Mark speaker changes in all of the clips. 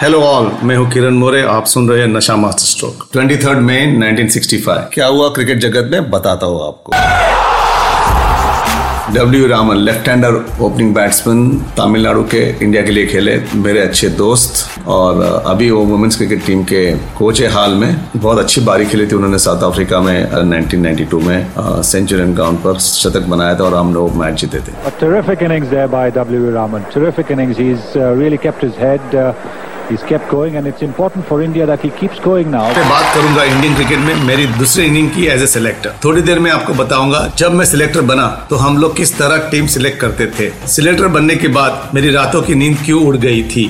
Speaker 1: Hello all मैं हूँ किरण मोरे आप सुन रहे हैं नशा मास्टर स्ट्रोक 23 मई 1965 क्या हुआ क्रिकेट जगत में बताता हूँ आपको W Raman left hander opening batsman Tamil Nadu के इंडिया के लिए खेले मेरे अच्छे दोस्त और अभी वो वुमेन्स क्रिकेट टीम के कोच है हाल में बहुत अच्छी बारी खेली थी उन्होंने साउथ अफ्रीका में अ, 1992 में सेंचुरियन ग्राउंड पर शतक बनाया था और हम लोग मैच जीते थे
Speaker 2: A terrific innings there by W. Raman. Terrific innings. He's uh, really kept his head. Uh,
Speaker 1: बात करूँगा इंडियन क्रिकेट में, मेरी दूसरी इनिंग की एज ए सिलेक्टर थोड़ी देर में आपको बताऊँगा, जब मैं सिलेक्टर बना तो हम लोग किस तरह टीम सिलेक्ट करते थे। सिलेक्टर बनने के बाद मेरी रातों की नींद क्यों उड़ गई थी?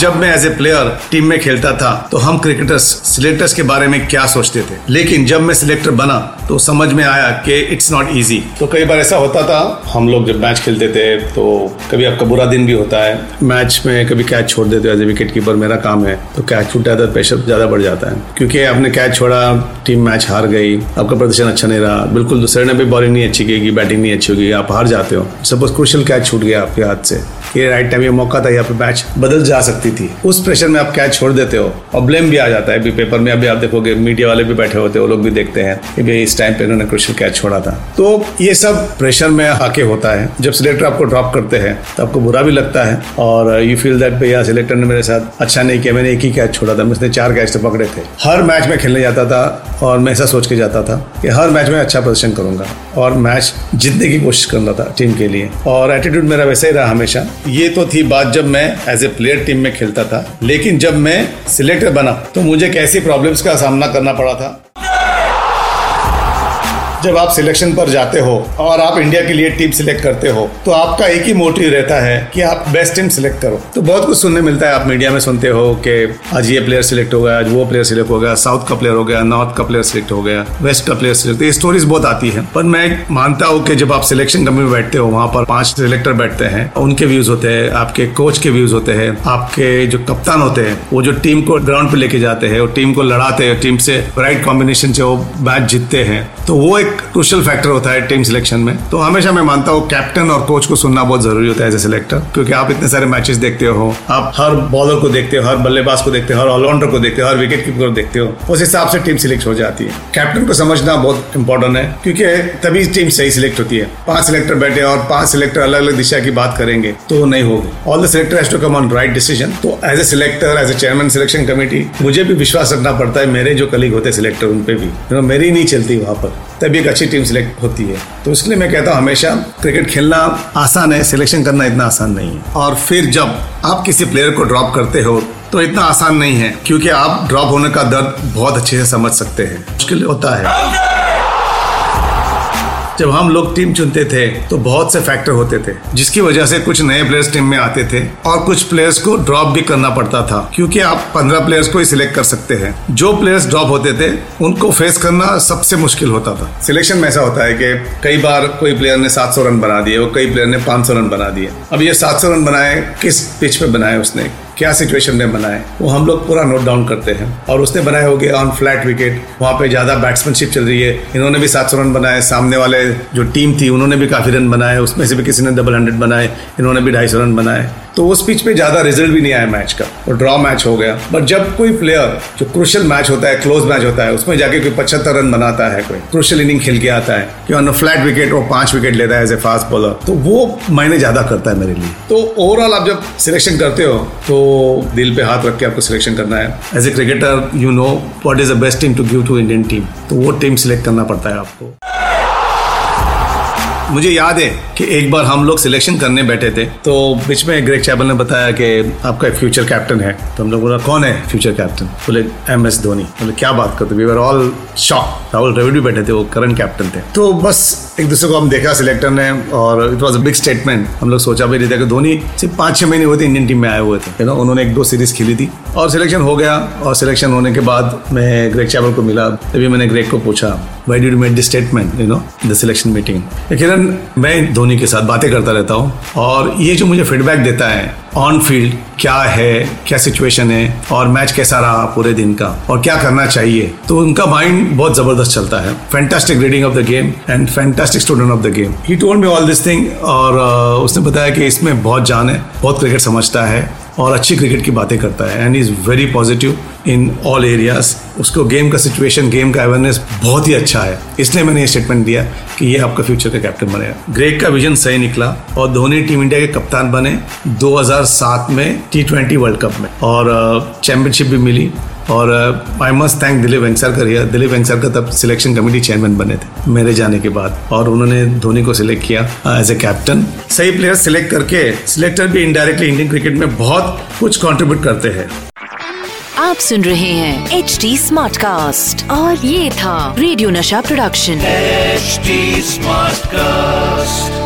Speaker 1: जब मैं एज ए प्लेयर टीम में खेलता था तो हम क्रिकेटर्स सिलेक्टर्स के बारे में क्या सोचते थे? लेकिन जब मैं सिलेक्टर बना तो समझ में आया कि इट्स नॉट इजी तो कई बार ऐसा होता था हम लोग जब मैच खेलते थे तो कभी आपका बुरा दिन भी होता है। मैच में कभी कैच छोड़ देते हो एज ए विकेट कीपर मेरा काम है तो कैच छूट जाता है प्रेशर ज़्यादा बढ़ जाता है। क्योंकि आपने कैच छोड़ा टीम मैच हार गई आपका प्रदर्शन अच्छा नहीं रहा। बिल्कुल दूसरे ने भी बॉलिंग नहीं अच्छी की बैटिंग नहीं अच्छी होगी आप हार जाते हो। सपोज़ क्रुशियल कैच छूट गया आपके हाथ से ये राइट टाइम ये मौका था यहाँ पे मैच बदल जा सकती थी। उस प्रेशर में आप कैच छोड़ देते हो और ब्लेम भी आ जाता है अभी पेपर में अभी आप देखोगे मीडिया वाले भी बैठे होते हैं वो लोग भी देखते हैं टाइम पे इन्होंने क्रुशियल कैच छोड़ा था। तो ये सब प्रेशर में आके होता है। जब सिलेक्टर आपको ड्रॉप करते हैं तो आपको बुरा भी लगता है और यू फील दैट भैया सिलेक्टर ने मेरे साथ अच्छा नहीं किया, मैंने एक ही कैच छोड़ा था मैंने चार कैच तो पकड़े थे। हर मैच में खेलने जाता था और मैं ऐसा सोच के जाता था कि हर मैच में अच्छा प्रदर्शन करूँगा और मैच जीतने की कोशिश करना था टीम के लिए। और एटीट्यूड मेरा वैसे ही रहा हमेशा। ये तो थी बात जब मैं एज ए प्लेयर टीम में खेलता था। लेकिन जब मैं सिलेक्टर बना तो मुझे कैसी प्रॉब्लम्स का सामना करना पड़ा था? जब आप सिलेक्शन पर जाते हो और आप इंडिया के लिए टीम सिलेक्ट करते हो तो आपका एक ही मोटिव रहता है कि आप बेस्ट टीम सिलेक्ट करो। तो बहुत कुछ सुनने मिलता है, आप मीडिया में सुनते हो कि आज ये प्लेयर सिलेक्ट हो गया, आज वो प्लेयर सिलेक्ट हो गया साउथ का प्लेयर हो गया नॉर्थ का प्लेयर सिलेक्ट हो गया वेस्ट का प्लेयर सिलेक्ट ये स्टोरीज बहुत आती है। पर मैं मानता हूँ कि जब आप सिलेक्शन कमेटी में बैठते हो, वहाँ पर पाँच सिलेक्टर बैठते हैं, उनके व्यूज़ होते हैं, आपके कोच के व्यूज़ होते हैं, आपके जो कप्तान होते हैं, वो जो टीम को ग्राउंड पे लेके जाते हैं और टीम को लड़ाते हैं टीम से राइट कॉम्बिनेशन से वो मैच जीतते हैं तो वो एक क्रूशल फैक्टर होता है टीम सिलेक्शन में। तो हमेशा मैं मानता हूँ कैप्टन और कोच को सुनना बहुत ज़रूरी होता है एज ए सिलेक्टर क्योंकि आप इतने सारे मैचेस देखते हो, आप हर बॉलर को देखते हो, हर बल्लेबाज को देखते हो, हर ऑलराउंडर को देखते हो, हर विकेट कीपर को देखते हो, उस हिसाब से टीम सिलेक्ट हो जाती है। कैप्टन को समझना बहुत इंपॉर्टेंट है, क्योंकि तभी टीम सही सिलेक्ट होती है। पाँच सिलेक्टर बैठे और पाँच सिलेक्टर अलग अलग दिशा की बात करेंगे तो नहीं होगी। All the selector has to come on right decision तो as a selector as a chairman selection committee मुझे भी विश्वास रखना पड़ता है मेरे जो कलीग होते सिलेक्टर उन पे भी। मेरी नहीं चलती वहाँ पर। तभी एक अच्छी टीम सिलेक्ट होती है। तो इसलिए मैं कहता हूँ हमेशा क्रिकेट खेलना आसान है सिलेक्शन करना इतना आसान नहीं है। और फिर जब आप किसी प्लेयर को ड्रॉप करते हो तो इतना आसान नहीं है, क्योंकि आप ड्रॉप होने का दर्द बहुत अच्छे से समझ सकते हैं। मुश्किल होता है। जब हम लोग टीम चुनते थे तो बहुत से फैक्टर होते थे, जिसकी वजह से कुछ नए प्लेयर्स टीम में आते थे और कुछ प्लेयर्स को ड्रॉप भी करना पड़ता था, क्योंकि आप पंद्रह प्लेयर्स को ही सिलेक्ट कर सकते हैं। जो प्लेयर्स ड्रॉप होते थे, उनको फेस करना सबसे मुश्किल होता था। सिलेक्शन में ऐसा होता है कि कई बार कोई प्लेयर ने 700 रन बना दिए, और कई प्लेयर ने 500 रन बना दिए। अब ये 700 रन बनाए, किस पिच पे बनाए उसने? क्या सिचुएशन ने बनाए वो हम लोग पूरा नोट डाउन करते हैं। और उसने बनाए हो गए ऑन फ्लैट विकेट वहाँ पे ज़्यादा बैट्समैनशिप चल रही है। इन्होंने भी 700 रन बनाए। सामने वाले जो टीम थी, उन्होंने भी काफ़ी रन बनाए। उसमें से भी किसी ने डबल हंड्रेड बनाए। इन्होंने भी ढाई सौ रन बनाए। तो उस पिच पे ज़्यादा रिज़ल्ट भी नहीं आया मैच का। और ड्रॉ मैच हो गया। बट जब कोई प्लेयर जो क्रुशियल मैच होता है क्लोज मैच होता है, उसमें जाके कोई पचहत्तर रन बनाता है कोई क्रुशियल इनिंग खेल के आता है, कि ऑन फ्लैट विकेट और पाँच विकेट लेता है एज ए फास्ट बॉलर तो वो मायने ज़्यादा करता है मेरे लिए। तो ओवरऑल आप जब सिलेक्शन करते हो तो दिल पे हाथ रख के आपको सिलेक्शन करना है। As a cricketer you know what is the best team to give to Indian team तो वो टीम सिलेक्ट करना पड़ता है आपको। मुझे याद है कि एक बार हम लोग सिलेक्शन करने बैठे थे तो बीच में ग्रेक चैबल ने बताया कि आपका एक फ्यूचर कैप्टन है। तो हम लोग बोला, कौन है फ्यूचर कैप्टन बोले एम एस धोनी बोले, क्या बात करते we were all shock Rahul Dravid भी बैठे थे, वो करंट कैप्टन थे। तो बस एक दूसरे को हम देखा सिलेक्टर ने और it was a big statement हम लोग सोचा भी नहीं था कि धोनी सिर्फ़ पाँच छह महीने हुए थे इंडियन टीम में आए हुए थे। ना उन्होंने एक दो सीरीज़ खेली थी। और सिलेक्शन हो गया और सिलेक्शन होने के बाद मैं ग्रेग चैबल को मिला। तभी मैंने ग्रेग को पूछा why did made this statement you know the selection meeting Kiran मैं धोनी के साथ बातें करता रहता हूँ और ये जो मुझे फीडबैक देता है ऑन फ़ील्ड क्या है क्या सिचुएशन है और मैच कैसा रहा पूरे दिन का और क्या करना चाहिए? तो उनका माइंड बहुत ज़बरदस्त चलता है। Fantastic reading of the game and fantastic student of the game he told me all this thing और uh, उसने बताया कि इसमें बहुत जान है बहुत क्रिकेट समझता है। और अच्छी क्रिकेट की बातें करता है and is very positive in all areas उसको गेम का सिचुएशन गेम का अवेयरनेस बहुत ही अच्छा है। इसलिए मैंने ये स्टेटमेंट दिया कि ये आपका फ्यूचर का कैप्टन बनेगा ग्रेक का विजन सही निकला और धोनी टीम इंडिया के कप्तान बने 2007 में टी ट्वेंटी वर्ल्ड कप में। और चैंपियनशिप भी मिली। और I must thank Dilip Vengsarkar here Dilip Vengsarkar तब सिलेक्शन कमेटी चेयरमैन बने थे मेरे जाने के बाद। और उन्होंने धोनी को सिलेक्ट किया एज ए कैप्टन सही प्लेयर सिलेक्ट करके सिलेक्टर भी इनडायरेक्टली इंडियन क्रिकेट में बहुत कुछ कॉन्ट्रीब्यूट करते हैं।
Speaker 3: आप सुन रहे हैं एच डी स्मार्ट कास्ट और ये था रेडियो नशा प्रोडक्शन
Speaker 4: एचडी स्मार्ट Smartcast.